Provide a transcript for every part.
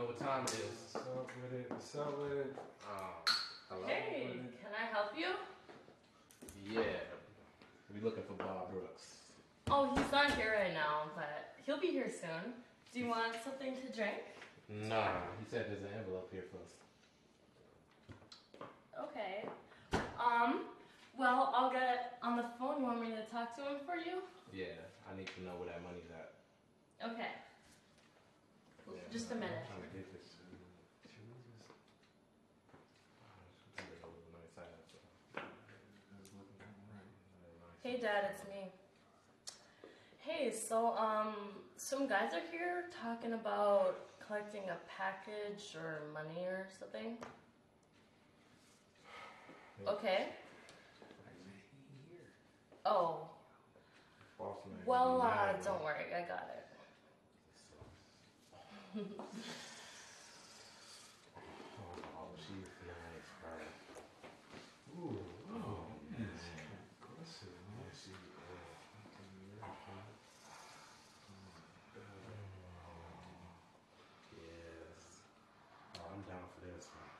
know what time it is. What's up with it? What's up with it? Um, hello? Hey, can I help you? Yeah. We're looking for Bob Brooks. Oh, he's not here right now, but he'll be here soon. Do you want something to drink? Nah, he said there's an envelope here for us. Okay. Um, well, I'll get on the phone. You want me to talk to him for you? Yeah, I need to know where that money's at. Okay. Just a minute. Trying to get this. Should we just- It's a little nice side, so. that's looking kinda right. Hey, Dad, it's me. Hey, so um, some guys are here talking about collecting a package or money or something. Okay. Like, man, he here. Oh, well, uh, don't worry, I got it. Oh, she's nice. Ooh, oh, yes. Aggressive, Yeah, she, uh, yes. Oh, I'm down for this one.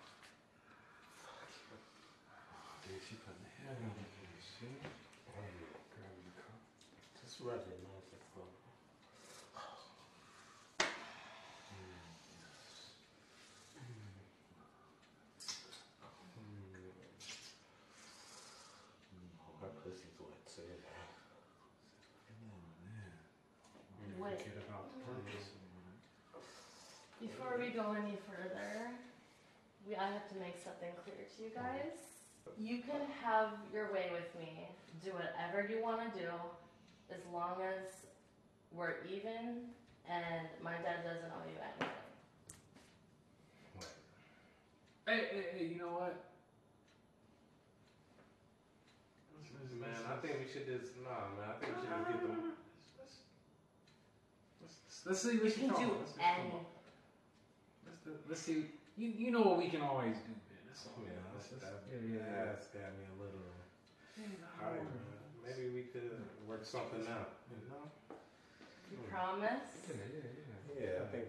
Dude, she putting the head on it. You see? Hey, Grabbing the cup. just rub it nice and slow. Oh, her pussy's wet too. Oh, man. Don't Wait. Forget about the purpose. Before we go any further, we I have to make something clear to you guys. You can have your way with me. Do whatever you want to do, as long as we're even and my dad doesn't owe you anything. What? Hey, hey, hey, you know what? Let's- let's- Man, I think we should just nah, man. I think we should just get them. Let's, let's, let's see You what you can talking do about. Let's, any. let's, do- let's see. You, you know what we can always do, man. That's all. Yeah, Let's- that, let's- that, yeah, yeah, yeah. that's got me a little. Yeah, Alright, man. Maybe we could work something out. You know? You promise? Yeah, yeah, Yeah, Yeah, I think.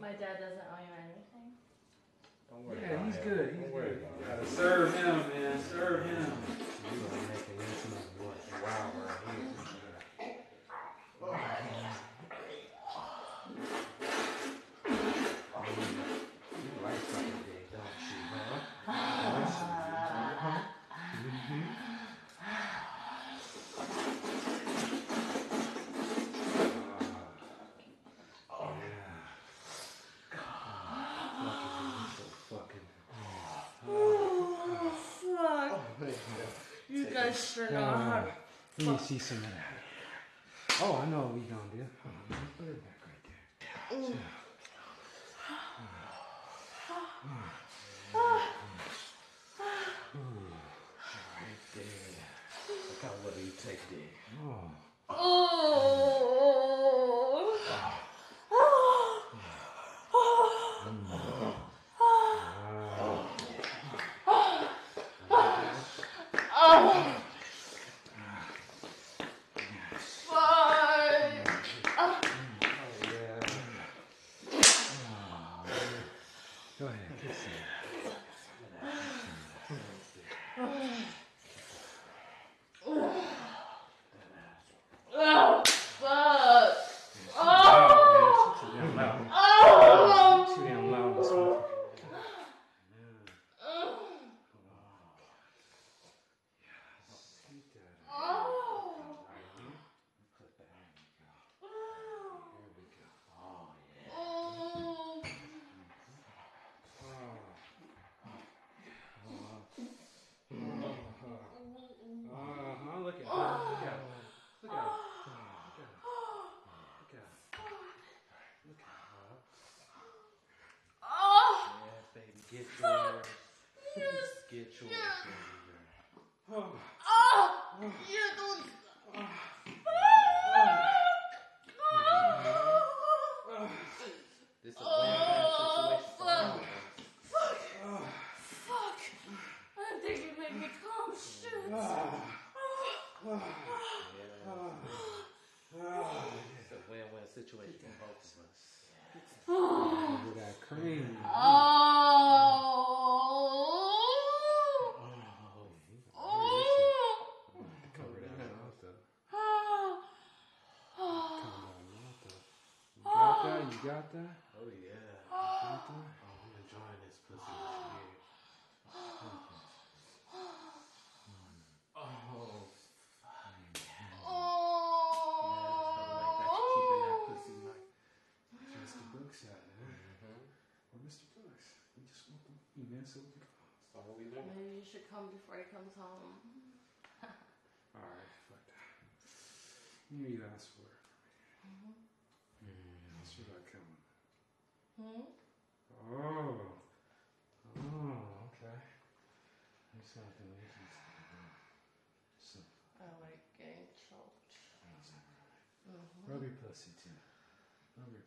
My dad doesn't owe you anything. Don't yeah. worry. Yeah, about he's it. good. Don't He's worry good. about You gotta serve him, man. Serve him. You gonna make it into what? Wow, right here. You like something big, don't you, huh? Oh, yeah. So fucking. Oh, fuck. man. You guys sure know Uh. Let me see some of that. Oh, I know what we gonna do. Hold on, let me put it back right there. Right there. Look how do you take there? Oh. it's a win-win situation for both of us. Oh. That cream. Oh. Oh. Oh. Oh. Oh yeah. Oh, them. You mess with the so what we doing? Maybe you should come before he comes home. Alright, fuck that. You need to ask for it. Ask for that coming. Hmm? Oh. Oh, okay. There's something we can So, I like getting choked. that's. Mm-hmm. Rub your pussy too. Rub your.